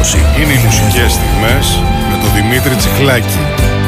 ανόρθωση. Είναι οι μουσικές στιγμές με τον Δημήτρη Τσιχλάκη.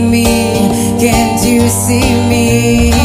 me? Can't you see me?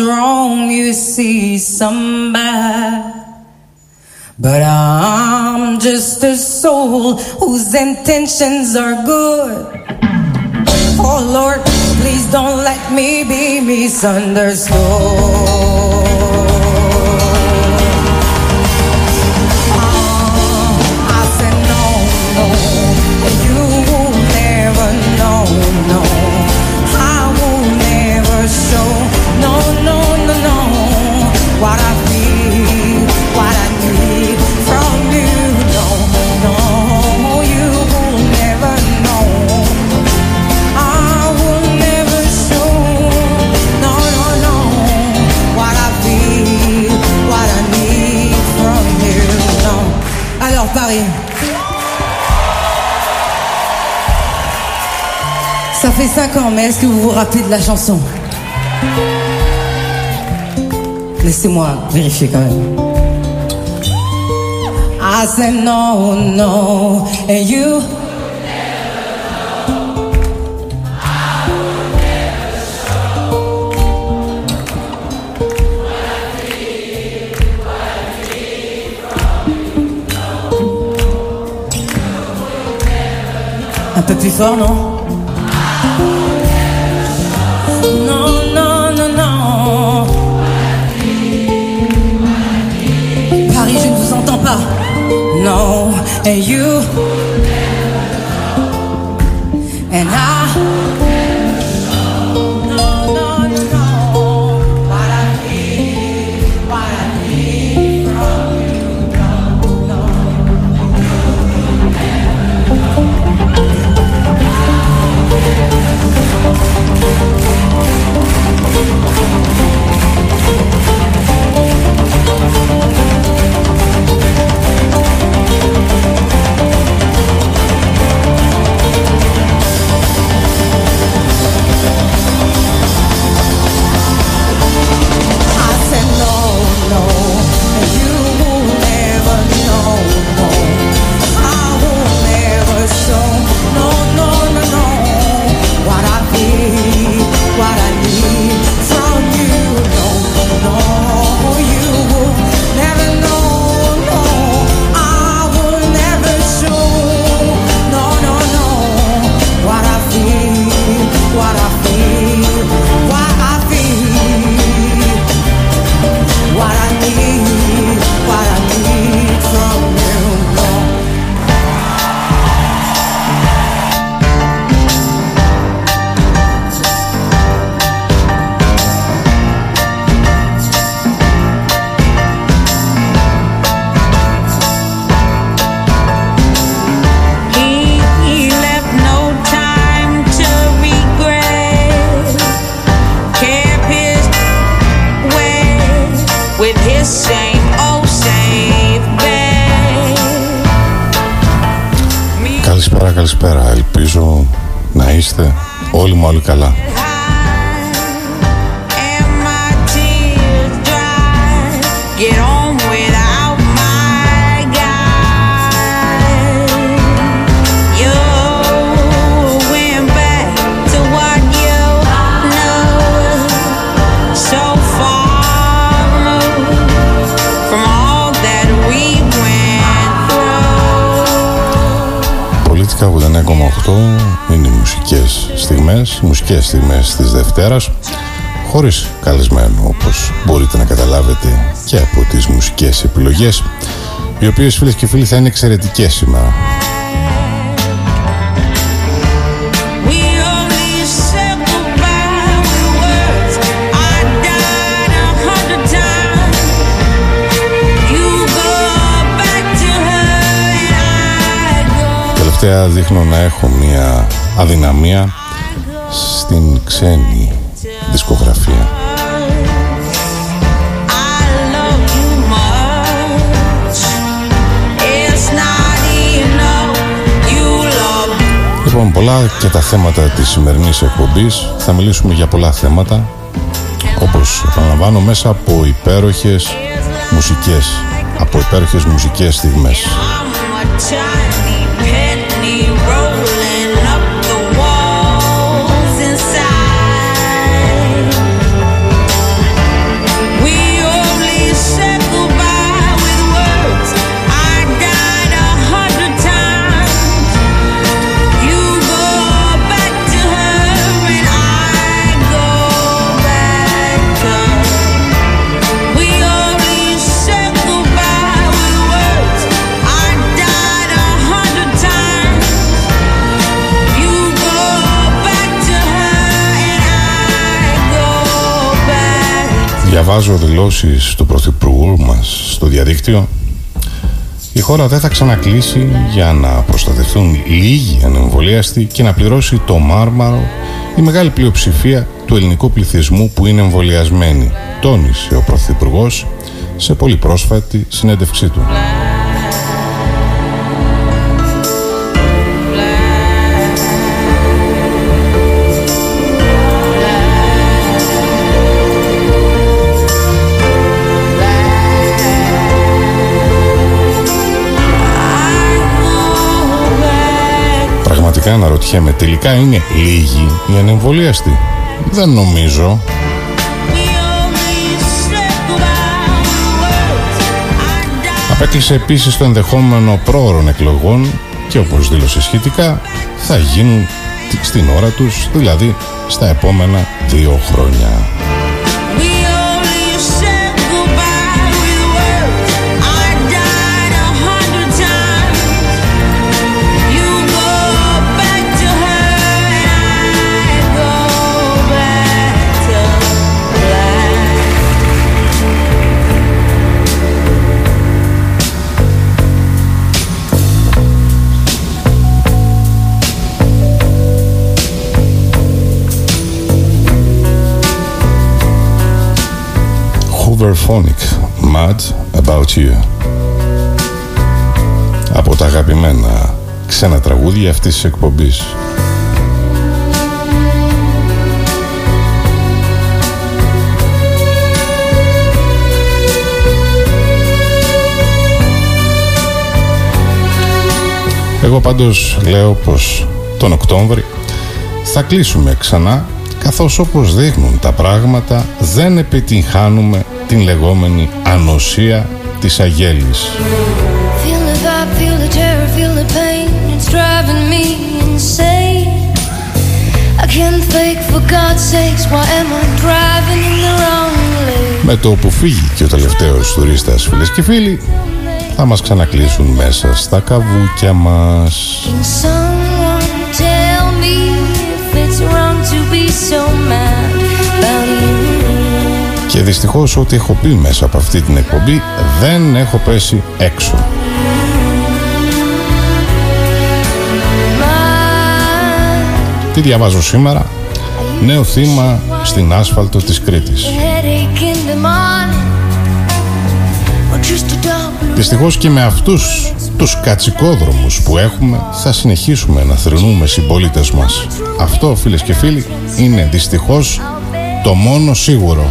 Wrong, you see some bad. But I'm just a soul whose intentions are good. Oh Lord, please don't let me be misunderstood. Ça fait 5 ans, mais est-ce que vous vous rappelez de la chanson? Laissez-moi vérifier quand même. I said no, no, and you? Un peu plus fort, non? No. And you and I. μουσικές στιγμές της Δευτέρας χωρίς καλεσμένο όπως μπορείτε να καταλάβετε και από τις μουσικές επιλογές οι οποίες φίλες και φίλοι θα είναι εξαιρετικές σήμερα. Τελευταία δείχνω να έχω μια αδυναμία στην ξένη δισκογραφία. Λοιπόν, πολλά και τα θέματα της σημερινής εκπομπής. Θα μιλήσουμε για πολλά θέματα, όπως επαναλαμβάνω, μέσα από υπέροχες μουσικές, από υπέροχες μουσικές στιγμές. Διαβάζω δηλώσεις του Πρωθυπουργού μας στο διαδίκτυο η χώρα δεν θα ξανακλείσει για να προστατευτούν λίγοι ανεμβολίαστοι και να πληρώσει το μάρμαρο η μεγάλη πλειοψηφία του ελληνικού πληθυσμού που είναι εμβολιασμένοι, τόνισε ο Πρωθυπουργός σε πολύ πρόσφατη συνέντευξή του. Πραγματικά αναρωτιέμαι τελικά είναι λίγοι οι ανεμβολίαστοι. Δεν νομίζω. Απέκλεισε επίσης το ενδεχόμενο πρόωρων εκλογών και όπως δήλωσε σχετικά θα γίνουν στην ώρα τους, δηλαδή στα επόμενα δύο χρόνια. Hooverphonic Mad About You από τα αγαπημένα ξένα τραγούδια αυτής της εκπομπής. Εγώ πάντως λέω πως τον Οκτώβρη θα κλείσουμε ξανά καθώς όπως δείχνουν τα πράγματα δεν επιτυγχάνουμε την λεγόμενη ανοσία της αγέλης. Με το που φύγει και ο τελευταίος τουρίστας φίλες και φίλοι θα μας ξανακλείσουν μέσα στα καβούκια μας. Και δυστυχώς ό,τι έχω πει μέσα από αυτή την εκπομπή δεν έχω πέσει έξω. Τι διαβάζω σήμερα; Νέο θύμα στην άσφαλτο της Κρήτης Δυστυχώς και με αυτούς τους κατσικόδρομους που έχουμε θα συνεχίσουμε να θρυνούμε συμπολίτες μας. Αυτό φίλες και φίλοι είναι δυστυχώς το μόνο σίγουρο.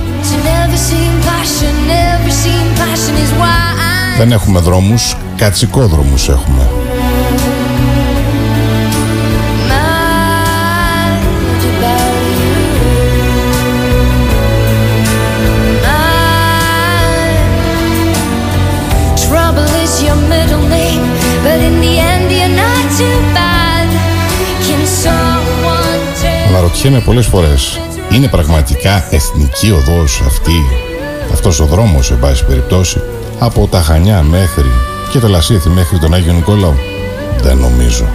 Δεν έχουμε δρόμους, κατσικόδρομους έχουμε. Αναρωτιέμαι πολλές φορές είναι πραγματικά εθνική οδός αυτή, αυτός ο δρόμος σε πάση περιπτώσει, από τα Χανιά μέχρι και το Λασίθι μέχρι τον Άγιο Νικόλαο. Δεν νομίζω.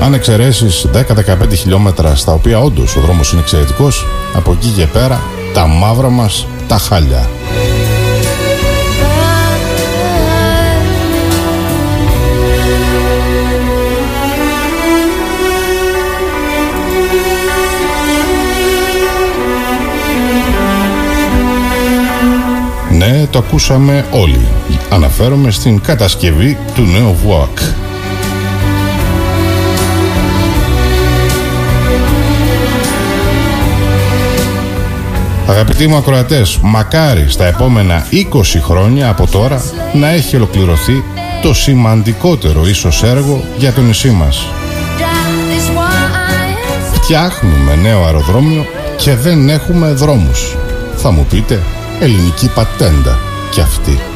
Αν εξαιρέσεις 10-15 χιλιόμετρα στα οποία όντως ο δρόμος είναι εξαιρετικός, από εκεί και πέρα τα μαύρα μας τα χάλια. Το ακούσαμε όλοι. Αναφέρομαι στην κατασκευή του νέου ΒΟΑΚ. Αγαπητοί μου ακροατές, μακάρι στα επόμενα 20 χρόνια από τώρα να έχει ολοκληρωθεί το σημαντικότερο ίσως έργο για το νησί μας. Φτιάχνουμε νέο αεροδρόμιο και δεν έχουμε δρόμους. Θα μου πείτε, ελληνική πατέντα κι αυτή.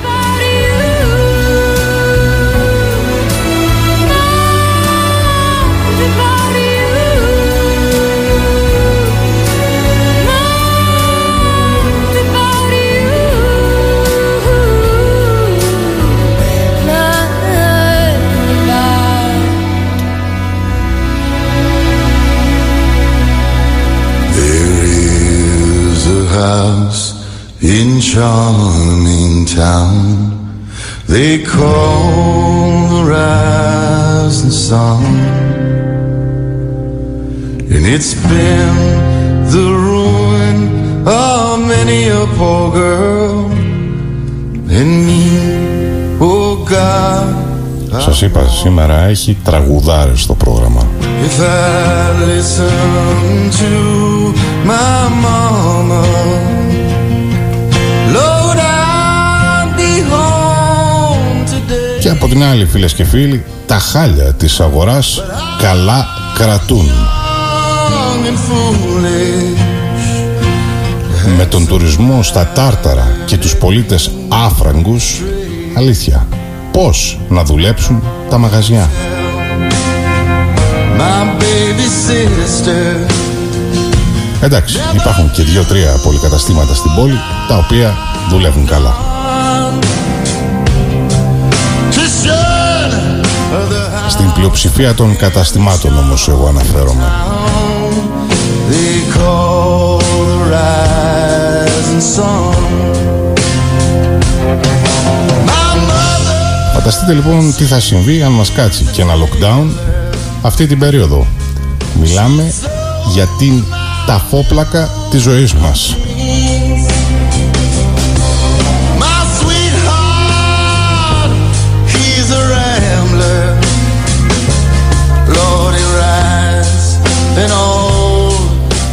Charming town they call the rising sun and it's been the ruin of many a poor girl and me oh God Σας είπα σήμερα έχει τραγουδάρες στο πρόγραμμα If I listen to my mama από την άλλη φίλες και φίλοι Τα χάλια της αγοράς καλά κρατούν Με για τον τουρισμό στα Τάρταρα και τους πολίτες άφραγκους, αλήθεια, πώς να δουλέψουν τα μαγαζιά; Εντάξει, υπάρχουν και δύο-τρία πολυκαταστήματα στην πόλη τα οποία δουλεύουν καλά. Στην πλειοψηφία των καταστημάτων όμως εγώ αναφέρομαι. Φανταστείτε λοιπόν τι θα συμβεί αν μας κάτσει και ένα lockdown αυτή την περίοδο. Μιλάμε για την ταφόπλακα της ζωής μας.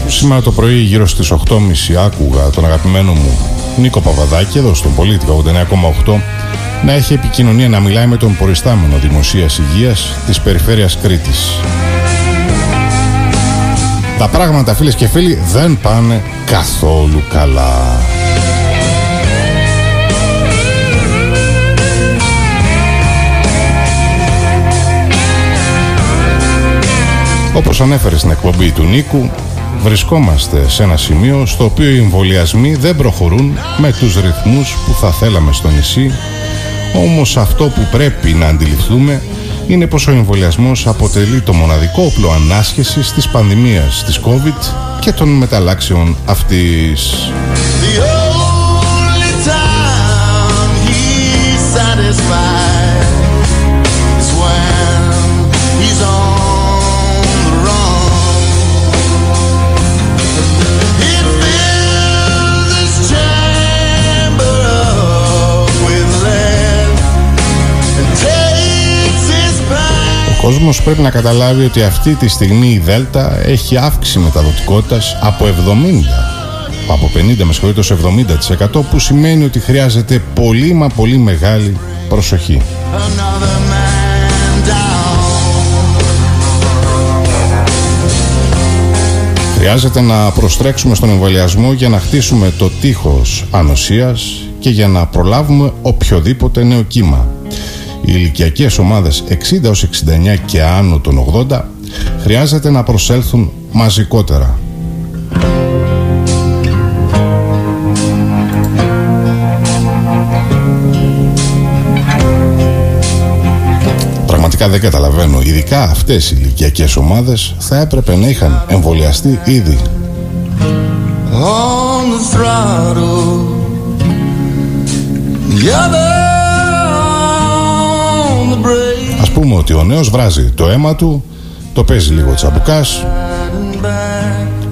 Σήμερα το πρωί γύρω στις 8.30 άκουγα τον αγαπημένο μου Νίκο Παπαδάκη εδώ στον Πολίτη 89,8 να έχει επικοινωνία να μιλάει με τον προϊστάμενο δημοσίας υγείας της περιφέρειας Κρήτης. Τα πράγματα φίλες και φίλοι δεν πάνε καθόλου καλά. Όπως ανέφερε στην εκπομπή του Νίκου, βρισκόμαστε σε ένα σημείο στο οποίο οι εμβολιασμοί δεν προχωρούν με τους ρυθμούς που θα θέλαμε στο νησί, όμως αυτό που πρέπει να αντιληφθούμε είναι πως ο εμβολιασμός αποτελεί το μοναδικό όπλο ανάσχεσης της πανδημίας της COVID και των μεταλλάξεων αυτής. Κόσμος πρέπει να καταλάβει ότι αυτή τη στιγμή η Δέλτα έχει αύξηση μεταδοτικότητας από 70 από 50 με συγχωρείτε 70% που σημαίνει ότι χρειάζεται πολύ μα πολύ μεγάλη προσοχή. Χρειάζεται να προστρέξουμε στον εμβολιασμό για να χτίσουμε το τείχος ανοσίας και για να προλάβουμε οποιοδήποτε νέο κύμα. Οι ηλικιακές ομάδες 60 69 και άνω των 80 χρειάζεται να προσέλθουν μαζικότερα. Πραγματικά δεν καταλαβαίνω. Ειδικά αυτές οι ηλικιακές ομάδες θα έπρεπε να είχαν εμβολιαστεί ήδη. On the Ας πούμε ότι ο νέος βράζει το αίμα του, το παίζει λίγο τσαμπουκάς,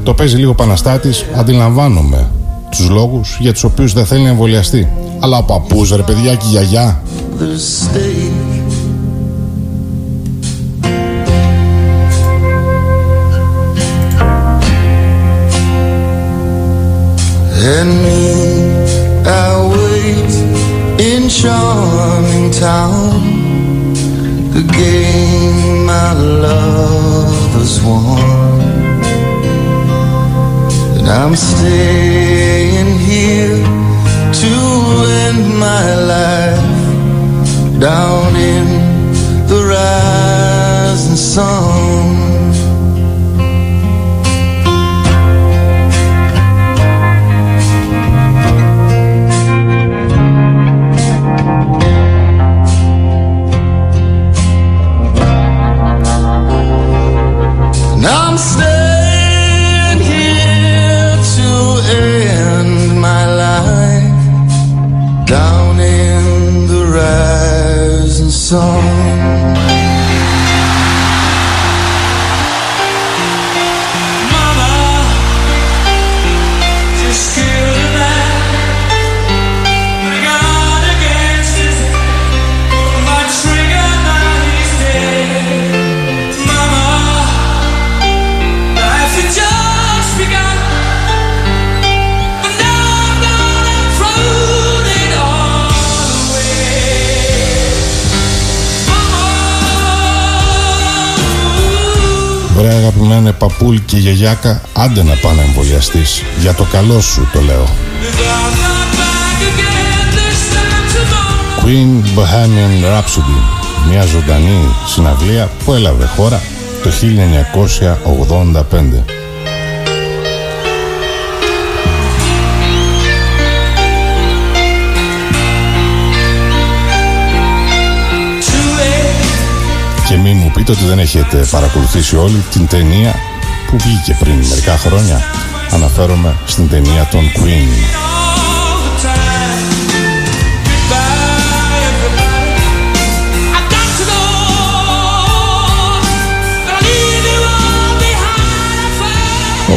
το παίζει λίγο Παναστάτης, αντιλαμβάνομαι τους λόγους για τους οποίους δεν θέλει να εμβολιαστεί. Αλλά ο παππούς ρε παιδιά και η γιαγιά. And me, I wait in charming town the game my lovers won. And I'm staying here to end my life down in the rising sun. Λένε παππούλ και γιαγιάκα άντε να πάνε εμβολιαστείς. Για το καλό σου το λέω. Queen Bohemian Rhapsody. Μια ζωντανή συναυλία που έλαβε χώρα το 1985 Και μην μου πείτε ότι δεν έχετε παρακολουθήσει όλη την ταινία που βγήκε πριν μερικά χρόνια. Αναφέρομαι στην ταινία των Queen.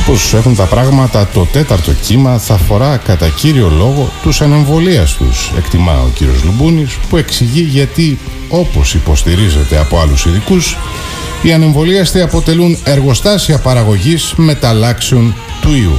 Όπως έχουν τα πράγματα, το τέταρτο κύμα θα αφορά κατά κύριο λόγο τους ανεμβολίαστους, εκτιμά ο κύριος Λουμπούνης, που εξηγεί γιατί, όπως υποστηρίζεται από άλλους ειδικούς, οι ανεμβολίαστοι αποτελούν εργοστάσια παραγωγής μεταλλάξεων του ιού.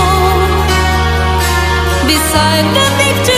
silent victory.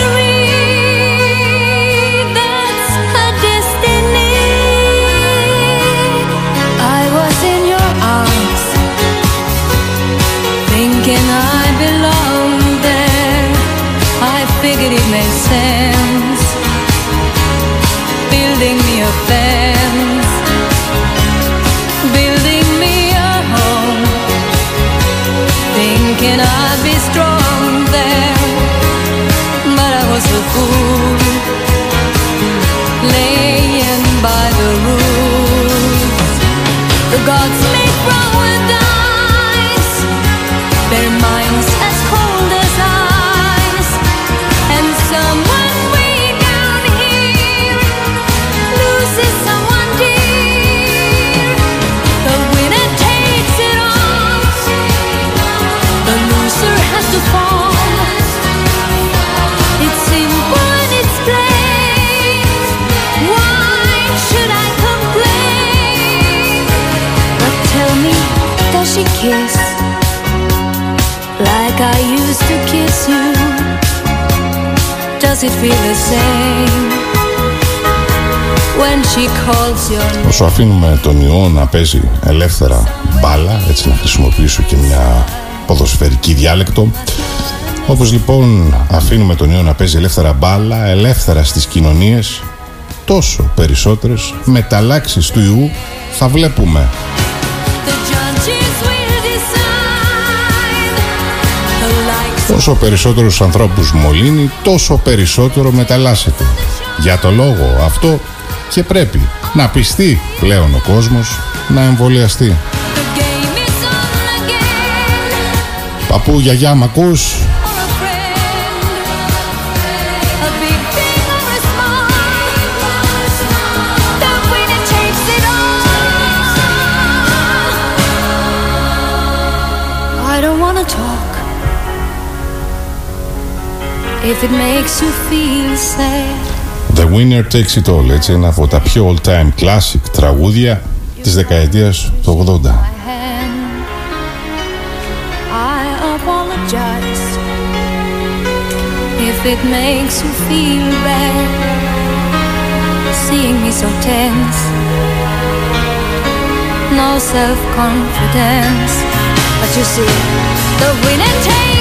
Όσο αφήνουμε τον ιό να παίζει ελεύθερα μπάλα, έτσι να χρησιμοποιήσω και μια ποδοσφαιρική διάλεκτο, όπως λοιπόν αφήνουμε τον ιό να παίζει ελεύθερα μπάλα, ελεύθερα στις κοινωνίες, τόσο περισσότερες μεταλλάξεις του ιού θα βλέπουμε. Όσο περισσότερους ανθρώπους μολύνει, τόσο περισσότερο μεταλλάσσεται. Για το λόγο αυτό και πρέπει να πιστεί πλέον ο κόσμος να εμβολιαστεί. The game is on again. Παππού, γιαγιά, μ' ακούς; If it makes you feel sad, The Winner Takes It All, έτσι, ένα από τα πιο all-time classic τραγούδια της δεκαετίας του 80. If it makes you feel bad Seeing me so tense No self-confidence But you see, the winner takes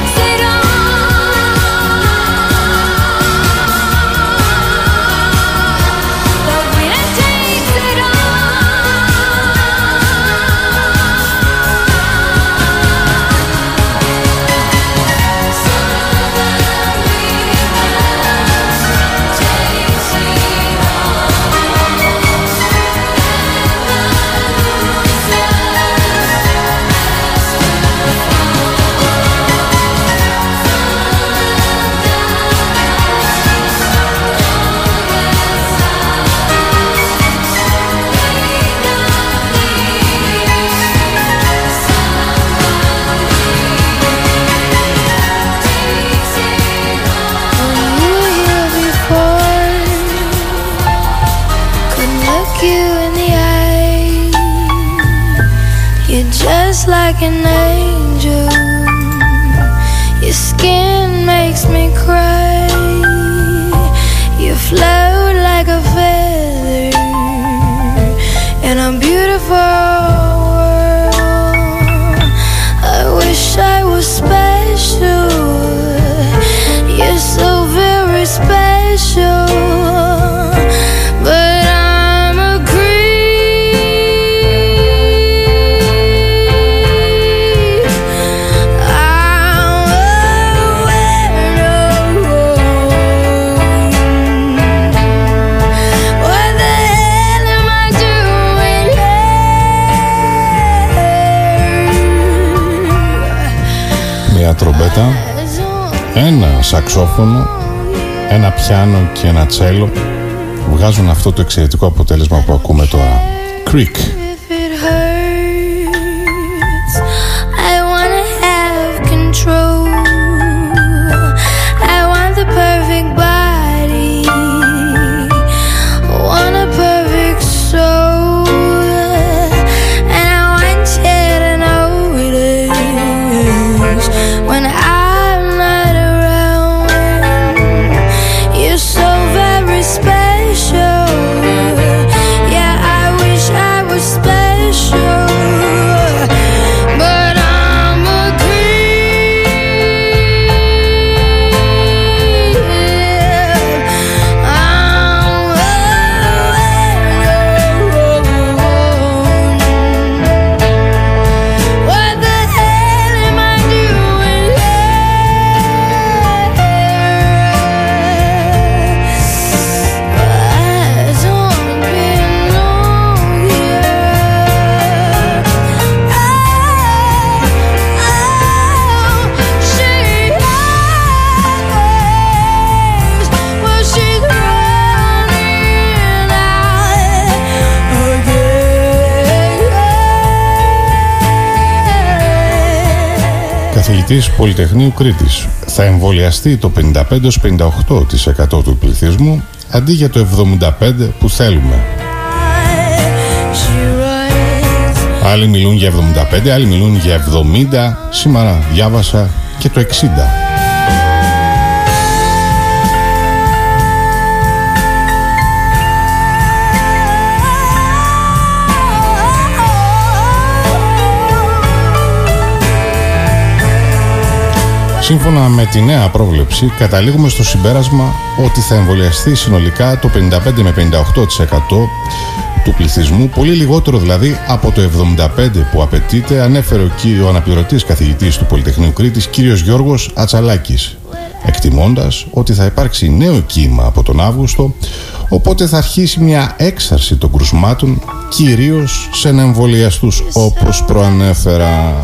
like an angel. Your skin makes me cry. Σαξόφωνο, ένα πιάνο και ένα τσέλο βγάζουν αυτό το εξαιρετικό αποτέλεσμα που ακούμε τώρα. Creek. Καθηγητής Πολυτεχνείου Κρήτης. Θα εμβολιαστεί το 55-58% του πληθυσμού αντί για το 75% που θέλουμε. Άλλοι μιλούν για 75, άλλοι μιλούν για 70. Σήμερα διάβασα και το 60. Σύμφωνα με τη νέα πρόβλεψη, καταλήγουμε στο συμπέρασμα ότι θα εμβολιαστεί συνολικά το 55 με 58% του πληθυσμού, πολύ λιγότερο δηλαδή από το 75% που απαιτείται, ανέφερε ο, ο αναπληρωτής καθηγητής του Πολυτεχνείου Κρήτης, κύριος Γιώργος Ατσαλάκης, εκτιμώντας ότι θα υπάρξει νέο κύμα από τον Αύγουστο, οπότε θα αρχίσει μια έξαρση των κρουσμάτων, κυρίως σε εμβολιαστούς όπως προανέφερα.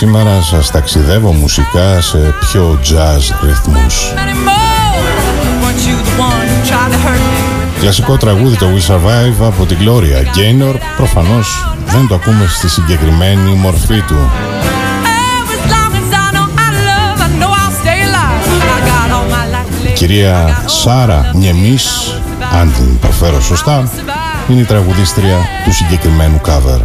Σήμερα σας ταξιδεύω μουσικά σε πιο jazz ρυθμούς. Κλασικό τραγούδι το We Survive από την Gloria Gaynor προφανώς δεν το ακούμε στη συγκεκριμένη μορφή του. κυρία Σάρα Νιεμής, αν την προφέρω σωστά, είναι η τραγουδίστρια του συγκεκριμένου cover.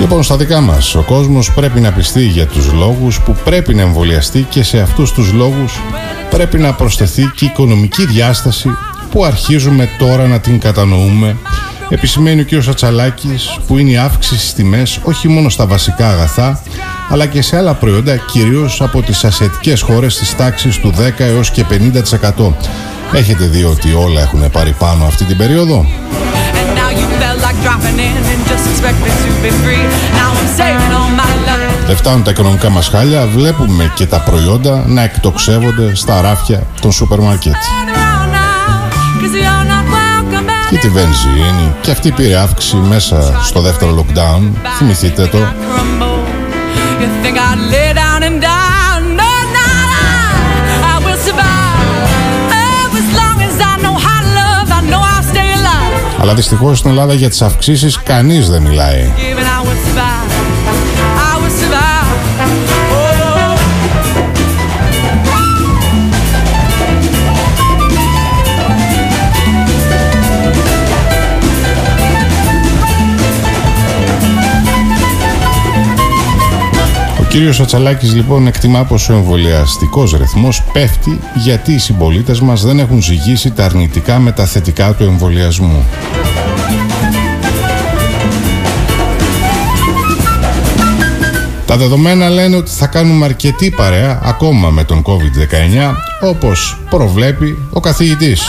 Λοιπόν, στα δικά μας, ο κόσμος πρέπει να πιστεί για τους λόγους που πρέπει να εμβολιαστεί και σε αυτούς τους λόγους πρέπει να προσθεθεί και η οικονομική διάσταση που αρχίζουμε τώρα να την κατανοούμε επισημαίνει ο κ. Σατσαλάκης που είναι η αύξηση στις τιμές όχι μόνο στα βασικά αγαθά αλλά και σε άλλα προϊόντα κυρίως από τις ασιατικές χώρες της τάξης του 10 έως και 50%. Έχετε δει ότι όλα έχουν πάρει πάνω αυτή την περίοδο; Δεν φτάνουν τα οικονομικά μας χάλια, βλέπουμε και τα προϊόντα να εκτοξεύονται στα ράφια των σούπερ μάρκετ. Και τη βενζίνη, και αυτή πήρε αύξηση μέσα στο δεύτερο lockdown, θυμηθείτε το. Αλλά δυστυχώς στην Ελλάδα για τις αυξήσεις κανείς δεν μιλάει. κύριο Ατσαλάκη λοιπόν εκτιμά πως ο εμβολιαστικός ρυθμός πέφτει γιατί οι συμπολίτες μας δεν έχουν ζυγίσει τα αρνητικά με τα θετικά του εμβολιασμού. Τα δεδομένα λένε ότι θα κάνουμε αρκετή παρέα ακόμα με τον COVID-19 όπως προβλέπει ο καθηγητής.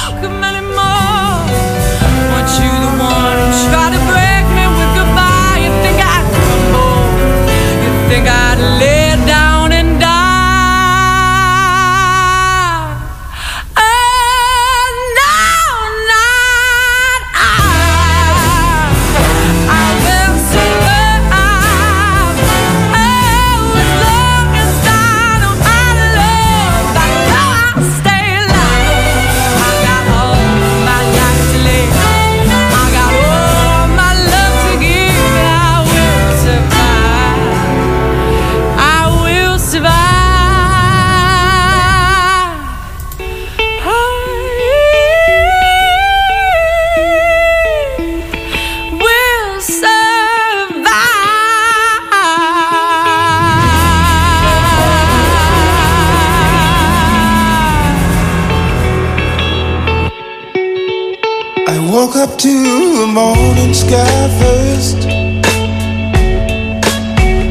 morning sky first.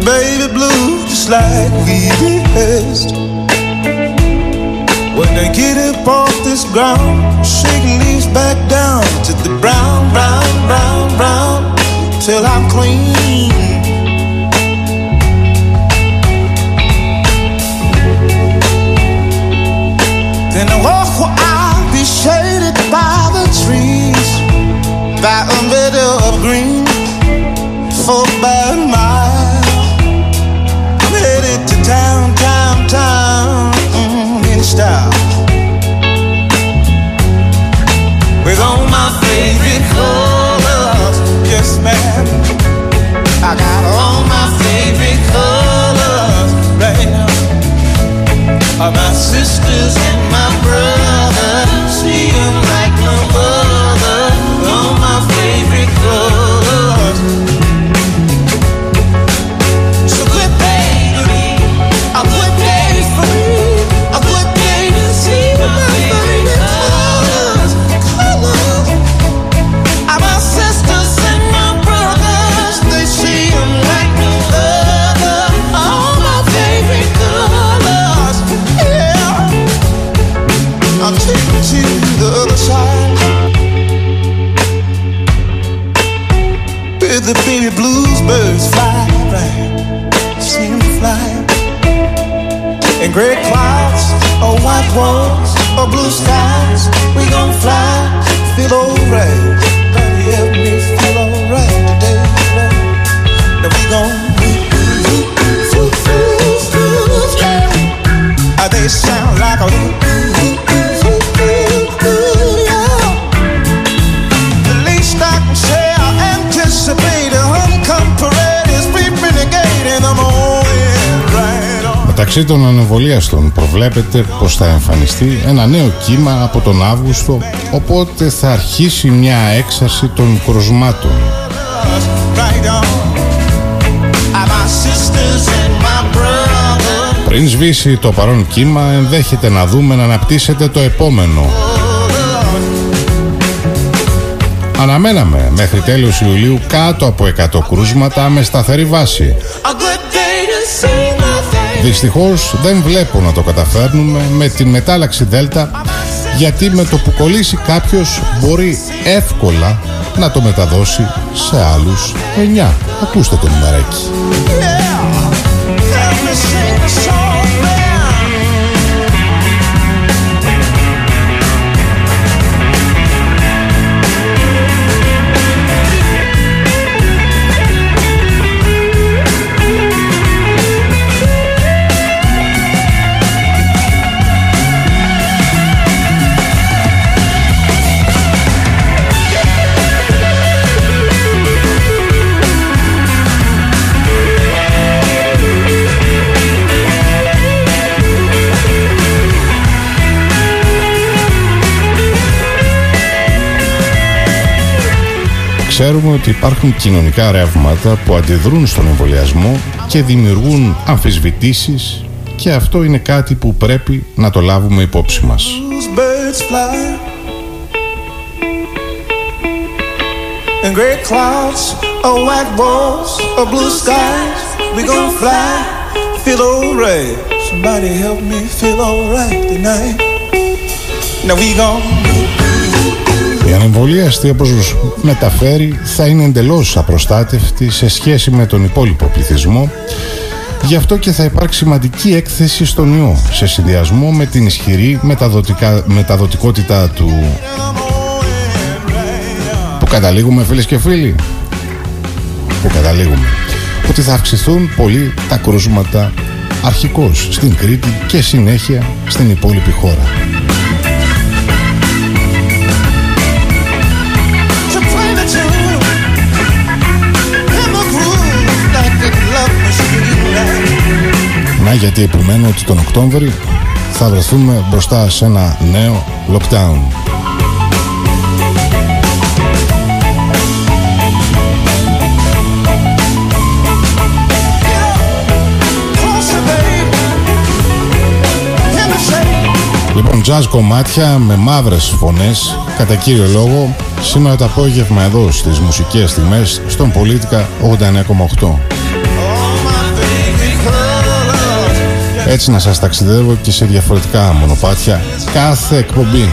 Baby blue, just like we rehearsed. When I get up off this ground Shake leaves back down to the brown, brown, brown, brown. Till I'm clean. Μεταξύ των ανεμβολίαστων προβλέπεται πως θα εμφανιστεί ένα νέο κύμα από τον Αύγουστο οπότε θα αρχίσει μια έξαρση των κρουσμάτων. Πριν σβήσει το παρόν κύμα ενδέχεται να δούμε να αναπτύσσεται το επόμενο. Αναμέναμε μέχρι τέλος Ιουλίου κάτω από 100 κρούσματα με σταθερή βάση. Δυστυχώς δεν βλέπω να το καταφέρνουμε με την μετάλλαξη Δέλτα γιατί με το που κολλήσει κάποιος μπορεί εύκολα να το μεταδώσει σε άλλους 9. Ακούστε το νούμεράκι. Ξέρουμε ότι υπάρχουν κοινωνικά ρεύματα που αντιδρούν στον εμβολιασμό και δημιουργούν αμφισβητήσεις και αυτό είναι κάτι που πρέπει να το λάβουμε υπόψη μας. Now we η ανεμβολίαστη όπως μεταφέρει θα είναι εντελώς απροστάτευτη σε σχέση με τον υπόλοιπο πληθυσμό. Γι' αυτό και θα υπάρξει σημαντική έκθεση στον ιό σε συνδυασμό με την ισχυρή μεταδοτικότητα του. Που καταλήγουμε φίλες και φίλοι. Που καταλήγουμε. Ότι θα αυξηθούν πολύ τα κρούσματα αρχικώς στην Κρήτη και συνέχεια στην υπόλοιπη χώρα γιατί επιμένω ότι τον Οκτώβρη θα βρεθούμε μπροστά σε ένα νέο lockdown. Λοιπόν, jazz κομμάτια με μαύρες φωνές, κατά κύριο λόγο, σήμερα το απόγευμα εδώ στις μουσικές στιγμές, στον Πολίτικα 89,8. Έτσι να σας ταξιδεύω και σε διαφορετικά μονοπάτια κάθε εκπομπή.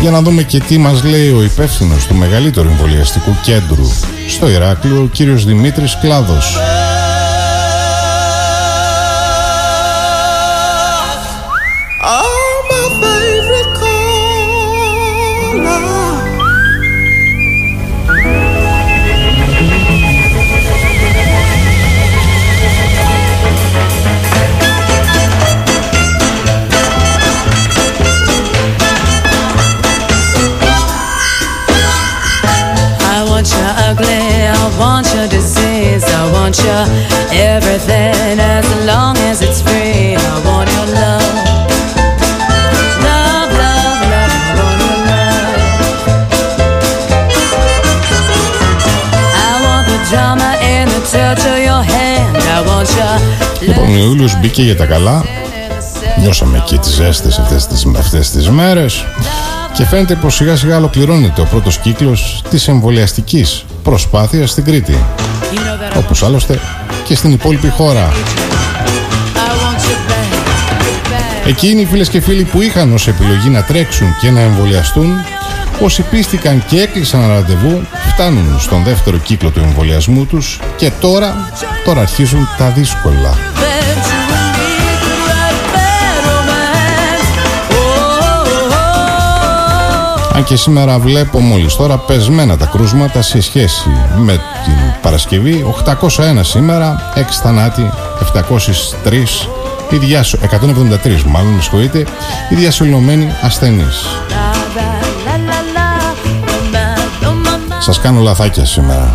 Για να δούμε και τι μας λέει ο υπεύθυνος του μεγαλύτερου εμβολιαστικού κέντρου στο Ηράκλειο, ο κύριος Δημήτρης Κλάδος. Ο ποινό μπήκε για τα καλά. Νιώσαμε και τις έστε αυτές τις αυτές τις μέρες και φαίνεται πως σιγά σιγά ολοκληρώνεται ο πρώτος κύκλος της εμβολιαστικής προσπάθειας στην Κρήτη. Όπως άλλωστε και στην υπόλοιπη χώρα. Εκείνοι οι φίλες και φίλοι που είχαν ως επιλογή να τρέξουν και να εμβολιαστούν Όσοι πίστηκαν και έκλεισαν ραντεβού φτάνουν στον δεύτερο κύκλο του εμβολιασμού τους και τώρα, τώρα αρχίζουν τα δύσκολα. Αν και σήμερα βλέπω μόλις τώρα πεσμένα τα κρούσματα σε σχέση με την Παρασκευή 801 σήμερα, 6 θανάτοι, 703 173 μάλλον, με συγχωρείτε, οι διασωλωμένοι ασθενείς. Σας κάνω λαθάκια σήμερα.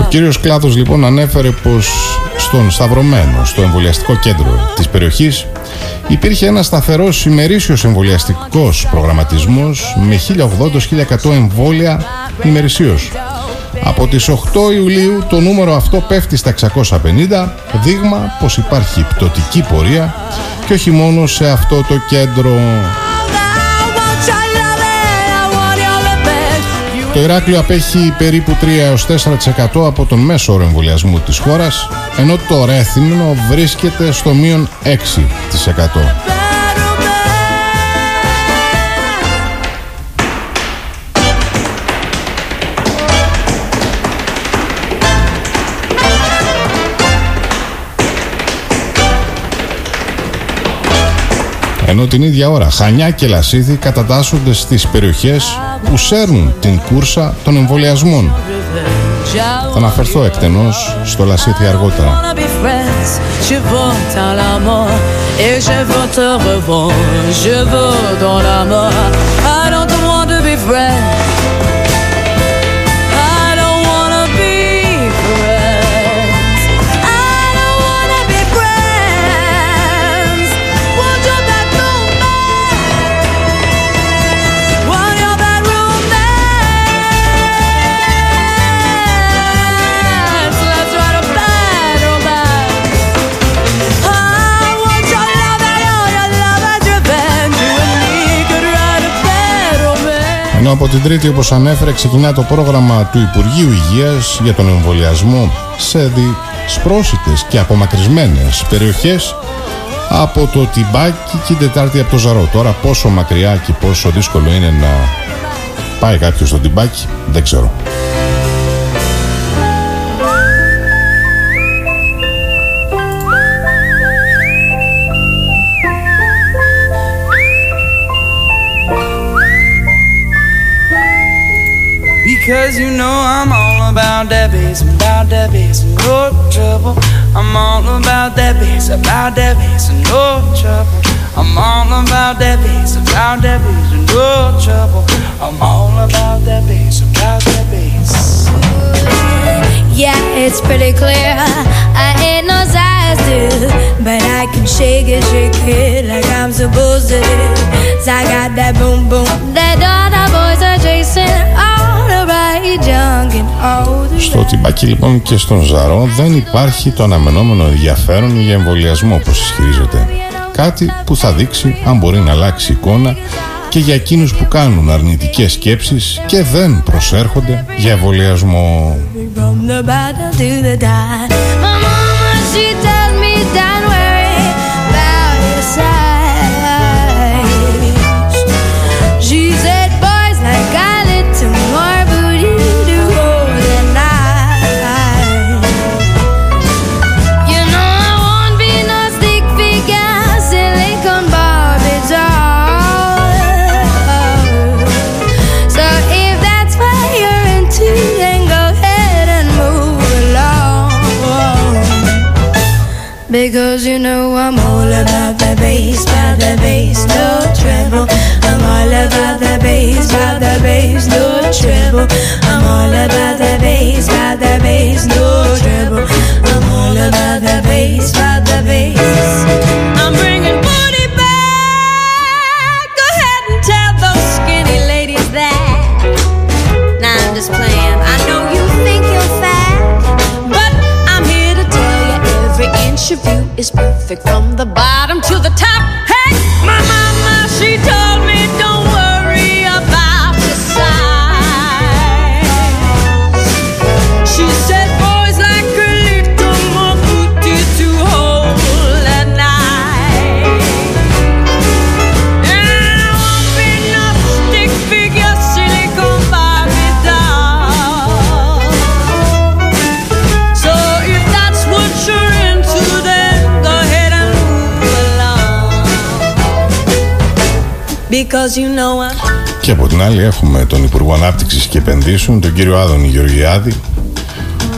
Ο κύριος Κλάδος λοιπόν ανέφερε πως στον Σταυρωμένο, στο εμβολιαστικό κέντρο της περιοχής υπήρχε ένας σταθερός ημερήσιος εμβολιαστικός προγραμματισμός με 1080-1100 εμβόλια ημερησίως. Από τις 8 Ιουλίου το νούμερο αυτό πέφτει στα 650, δείγμα πως υπάρχει πτωτική πορεία και όχι μόνο σε αυτό το κέντρο. Το Ηράκλειο απέχει περίπου 3 4% από τον μέσο όρο εμβολιασμού της χώρας, ενώ το Ρέθυμνο βρίσκεται στο μείον 6%. Ενώ την ίδια ώρα Χανιά και Λασίδη κατατάσσονται στις περιοχές που σέρνουν την κούρσα των εμβολιασμών. Θα αναφερθώ εκτενώς στο Λασίδη αργότερα. Από την Τρίτη, όπως ανέφερε, ξεκινά το πρόγραμμα του Υπουργείου Υγείας για τον εμβολιασμό σε δυσπρόσιτες και απομακρυσμένες περιοχές από το Τιμπάκι και την Τετάρτη από το Ζαρό. Τώρα πόσο μακριά και πόσο δύσκολο είναι να πάει κάποιος στο Τιμπάκι δεν ξέρω. You know I'm all about that bass, about that bass, no trouble. I'm all about that bass, about that bass, no trouble. I'm all about that bass, about that bass, no trouble. I'm all about that bass, about that bass. Yeah, it's pretty clear. I ain't no size two, but I can shake it, shake it like I'm supposed to. I got that boom boom that all the boys are chasing. Oh, Στο Τιμπάκι λοιπόν και στον Ζαρό δεν υπάρχει το αναμενόμενο ενδιαφέρον για εμβολιασμό όπως ισχυρίζεται. Κάτι που θα δείξει αν μπορεί να αλλάξει εικόνα και για εκείνους που κάνουν αρνητικές σκέψεις και δεν προσέρχονται για εμβολιασμό. Because you know I'm all about the bass, about the bass, no treble. I'm all about the bass, about the bass, no treble. I'm all about the bass, about the bass, no treble. I'm all about the bass, about the bass. I'm you is perfect from the bottom to the top. Και από την άλλη έχουμε τον Υπουργό Ανάπτυξης και Επενδύσεων, τον κύριο Άδωνη Γεωργιάδη,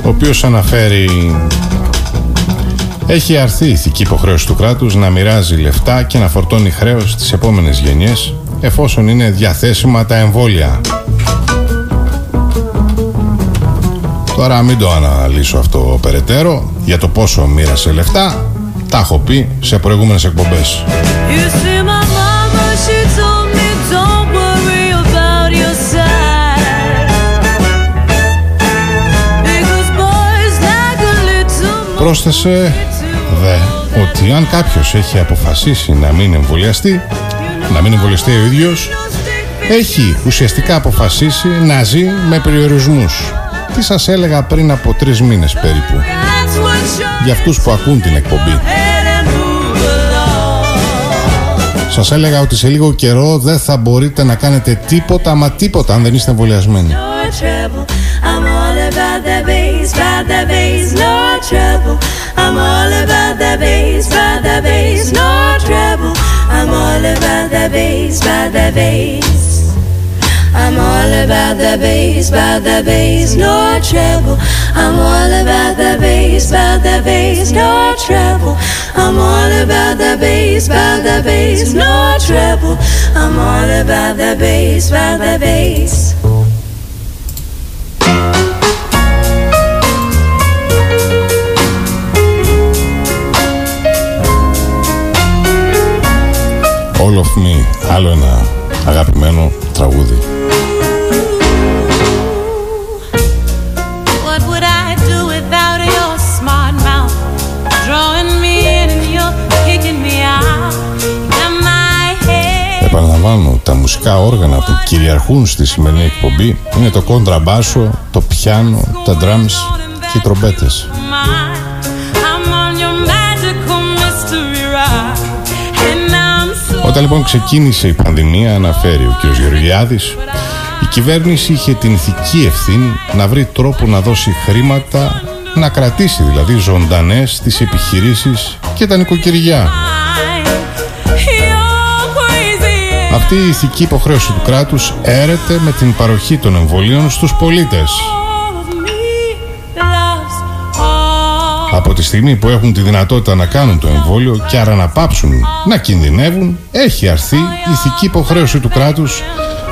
ο οποίος αναφέρει έχει αρθεί η ηθική υποχρέωση του κράτους να μοιράζει λεφτά και να φορτώνει χρέος στις επόμενες γενιές εφόσον είναι διαθέσιμα τα εμβόλια. Τώρα μην το αναλύσω αυτό περαιτέρω για το πόσο μοίρασε λεφτά. Τα έχω πει σε προηγούμενες εκπομπές. Πρόσθεσε δε ότι αν κάποιος έχει αποφασίσει να μην εμβολιαστεί, να μην εμβολιαστεί ο ίδιος, έχει ουσιαστικά αποφασίσει να ζει με περιορισμούς. Τι σας έλεγα πριν από τρεις μήνες περίπου, That's what you're για αυτούς που ακούν την εκπομπή. head and move along. Σας έλεγα ότι σε λίγο καιρό δεν θα μπορείτε να κάνετε τίποτα, μα τίποτα αν δεν είστε εμβολιασμένοι. Bass, about that bass, no trouble. I'm all about that bass, about that bass, no trouble. I'm all about that bass, about that bass. I'm all about that bass, about that bass, no trouble. I'm all about that bass, about that bass, no trouble. I'm all about that bass, about that bass, no trouble. I'm all about that bass, about that bass. All of me, άλλο ένα αγαπημένο τραγούδι. What would I do without your smart mouth? Drawing me in and you're kicking me out. In my head. Επαναλαμβάνω, τα μουσικά όργανα που κυριαρχούν στη σημερινή εκπομπή είναι το κόντραμπάσο, το πιάνο, τα drums και οι τρομπέτες. Όταν λοιπόν ξεκίνησε η πανδημία, αναφέρει ο κ. Γεωργιάδης, η κυβέρνηση είχε την ηθική ευθύνη να βρει τρόπο να δώσει χρήματα, να κρατήσει δηλαδή ζωντανές τις επιχειρήσεις και τα νοικοκυριά. fine. You're crazy. Αυτή η ηθική υποχρέωση του κράτους έρεται με την παροχή των εμβολίων στους πολίτες. Από τη στιγμή που έχουν τη δυνατότητα να κάνουν το εμβόλιο και άρα να πάψουν να κινδυνεύουν, έχει αρθεί η ηθική υποχρέωση του κράτους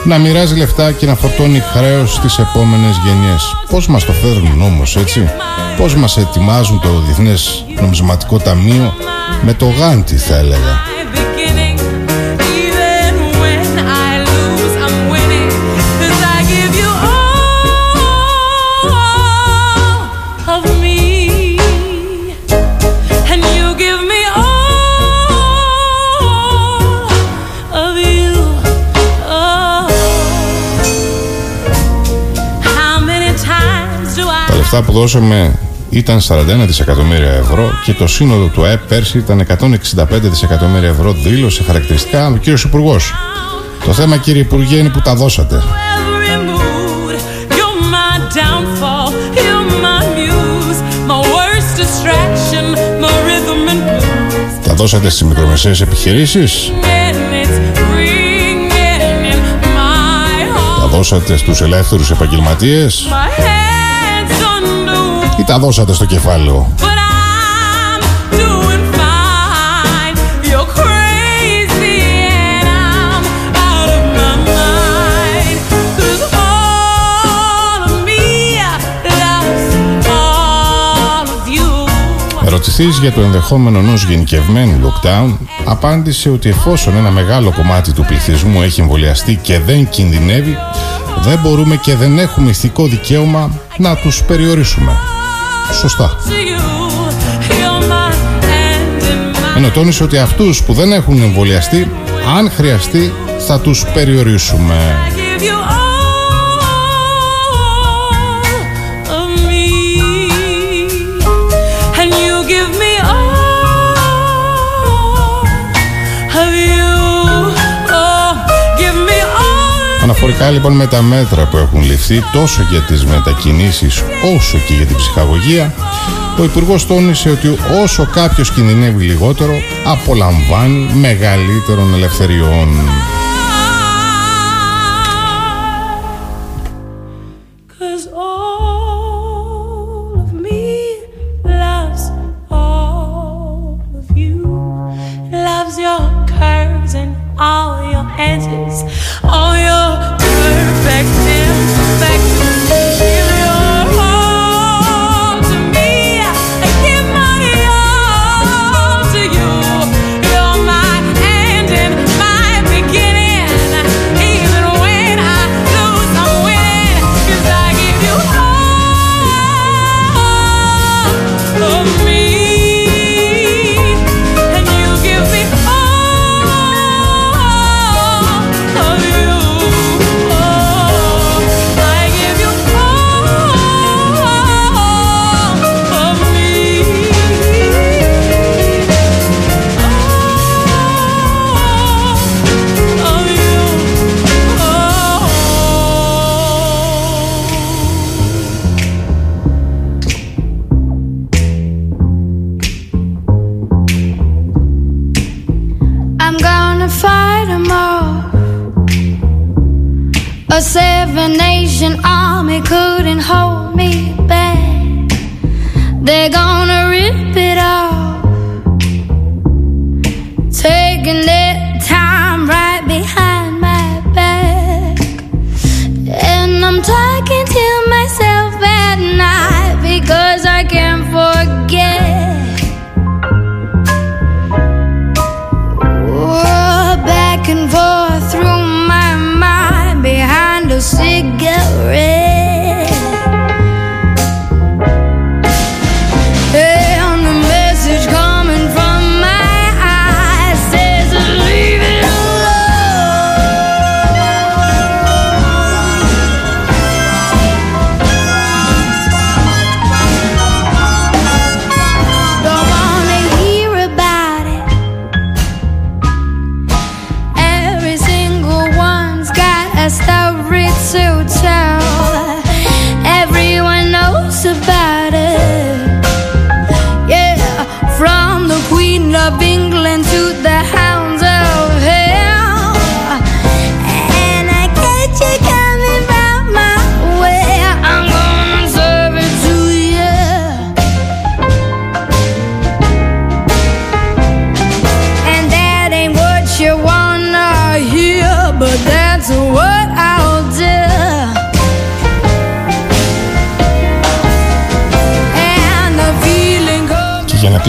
να μοιράζει λεφτά και να φορτώνει χρέος στις επόμενες γενιές. Πώς μας το φέρνουν όμως έτσι, πώς μας ετοιμάζουν το Διεθνές Νομισματικό Ταμείο; Με το γάντι θα έλεγα. Do I Τα λεφτά που δώσαμε ήταν 41 δισεκατομμύρια ευρώ και το σύνολο του ΑΕΠ πέρσι ήταν 165 δισεκατομμύρια ευρώ, δήλωσε χαρακτηριστικά ο κύριος Υπουργός. Το θέμα κύριε Υπουργέ είναι που τα δώσατε. every mood. You're my downfall. You're my muse. My worst distraction. My rhythm and blues. Τα δώσατε στις μικρομεσαίες επιχειρήσεις, And it's ringing in my τα heart. δώσατε στους ελεύθερους επαγγελματίες; My head's under. Ή τα δώσατε στο κεφάλαιο; But I'm doing fine. You're crazy and I'm out of my mind. 'Cause all of me loves all of you. Ερωτηθείς για το ενδεχόμενο ενός γενικευμένου lockdown, απάντησε ότι εφόσον ένα μεγάλο κομμάτι του πληθυσμού έχει εμβολιαστεί και δεν κινδυνεύει, δεν μπορούμε και δεν έχουμε ηθικό δικαίωμα να τους περιορίσουμε. Σωστά. To you, you're my hand in Ενώ τόνισε ότι αυτούς που δεν έχουν εμβολιαστεί, αν χρειαστεί, θα τους περιορίσουμε. Αναφορικά λοιπόν με τα μέτρα που έχουν ληφθεί τόσο για τις μετακινήσεις όσο και για την ψυχαγωγία, ο Υπουργός τόνισε ότι όσο κάποιος κινδυνεύει λιγότερο, απολαμβάνει μεγαλύτερων ελευθεριών.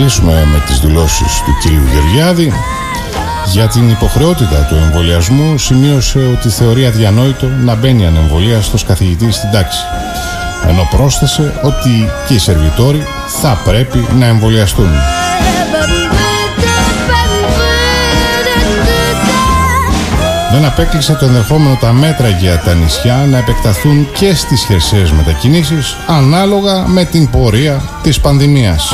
Με τις δηλώσεις του κυρίου Γεωργιάδη για την υποχρεότητα του εμβολιασμού σημείωσε ότι θεωρεί αδιανόητο να μπαίνει ανεμβολίαστος καθηγητής στην τάξη ενώ πρόσθεσε ότι και οι σερβιτόροι θα πρέπει να εμβολιαστούν. Δεν απέκλεισε το ενδεχόμενο τα μέτρα για τα νησιά να επεκταθούν και στις χερσαίες μετακινήσεις ανάλογα με την πορεία της πανδημίας.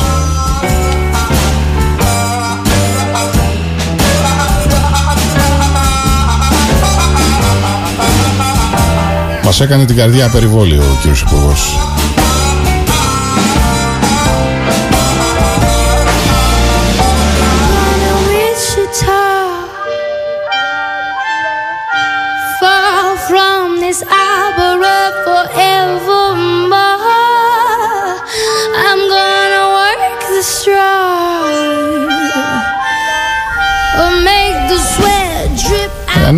Μας έκανε την καρδιά περιβόλιο ο κύριος Υπουργός.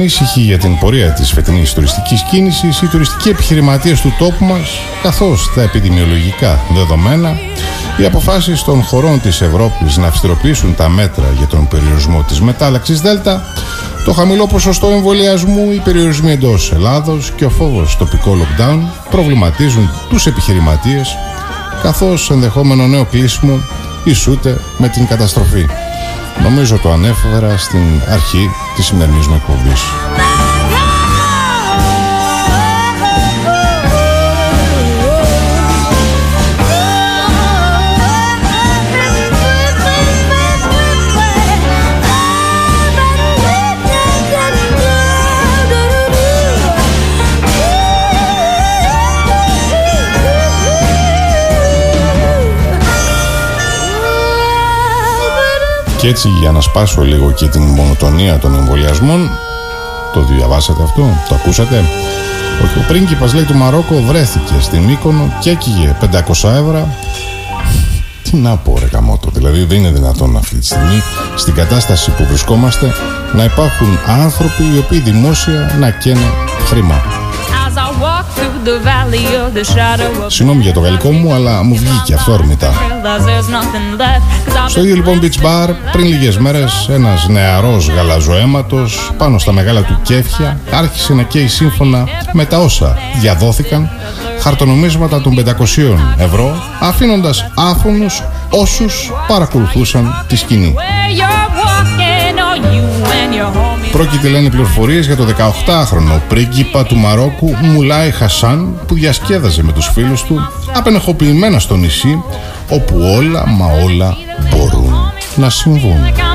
Ανήσυχοι για την πορεία της φετινής τουριστικής κίνησης οι τουριστικοί επιχειρηματίες του τόπου μας καθώς τα επιδημιολογικά δεδομένα οι αποφάσεις των χωρών της Ευρώπης να αυστηροποιήσουν τα μέτρα για τον περιορισμό της μετάλλαξης ΔΕΛΤΑ το χαμηλό ποσοστό εμβολιασμού, οι περιορισμοί εντός Ελλάδος και ο φόβος τοπικό lockdown προβληματίζουν τους επιχειρηματίες καθώς ενδεχόμενο νέο κλείσιμο ισούται με την καταστροφή. Νομίζω το ανέφερα στην αρχή της σημερινής μου εκπομπής. Και έτσι για να σπάσω λίγο και την μονοτονία των εμβολιασμών Το διαβάσατε αυτό, το ακούσατε; Ο πρίγκιπας λέει του Μαρόκο βρέθηκε στην Μύκονο και έκυγε 500 ευρώ Τι να πω ρε καμότο Δηλαδή δεν είναι δυνατόν αυτή τη στιγμή Στην κατάσταση που βρισκόμαστε Να υπάρχουν άνθρωποι οι οποίοι δημόσια να καίνε χρήμα Συγγνώμη για το γαλλικό μου, αλλά μου βγήκε αυτό ορμητά. Στο ίδιο λοιπόν beach bar, πριν λίγες μέρες, ένας νεαρός γαλαζοαίματος πάνω στα μεγάλα του κέφια άρχισε να καίει σύμφωνα με τα όσα διαδόθηκαν χαρτονομίσματα των 500 ευρώ, αφήνοντας άφωνους όσους παρακολουθούσαν τη σκηνή. Πρόκειται λένε πληροφορίες για το 18χρονο πρίγκιπα του Μαρόκου Μουλάι Χασάν που διασκέδαζε με τους φίλους του απενεχοποιημένα στο νησί όπου όλα μα όλα μπορούν να συμβούν.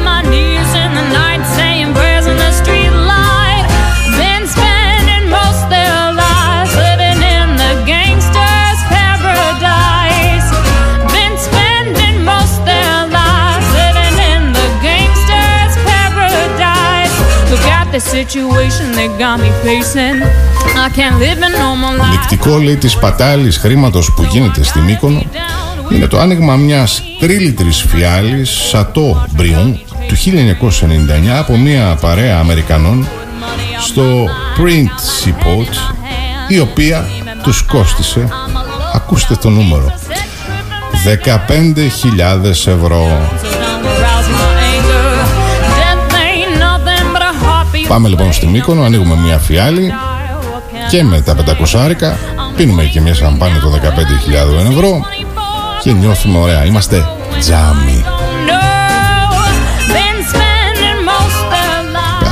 Λεκτικό λέει της πατάλης χρήματος που γίνεται στη Μύκονο είναι το άνοιγμα μιας τρίλιτρης φιάλης Σατό Μπριόν του 1999 από μια παρέα Αμερικανών στο Principot η οποία τους κόστισε ακούστε το νούμερο 15.000 ευρώ Πάμε λοιπόν στη Μύκονο, ανοίγουμε μια φιάλη και με τα 500 άρικα πίνουμε και μια σαμπάνια των 15.000 ευρώ και νιώθουμε ωραία. Είμαστε τζάμι.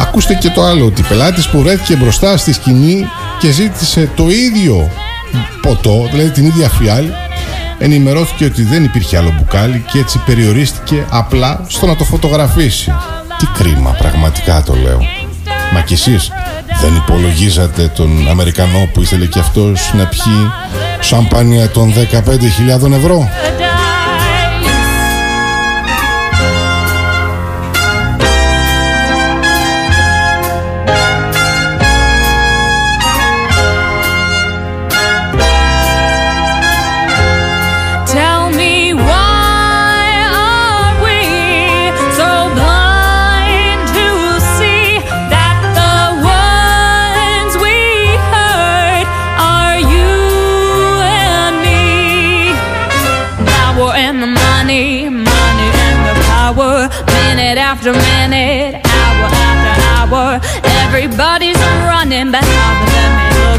Ακούστε και το άλλο ότι πελάτης που βρέθηκε μπροστά στη σκηνή και ζήτησε το ίδιο ποτό, δηλαδή την ίδια φιάλη ενημερώθηκε ότι δεν υπήρχε άλλο μπουκάλι και έτσι περιορίστηκε απλά στο να το φωτογραφίσει. Τι κρίμα πραγματικά το λέω. Μα κι εσείς δεν υπολογίζατε τον Αμερικανό που ήθελε και αυτός να πιει σαμπάνια των 15.000 ευρώ;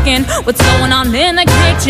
cooking, what's going on in the kitchen.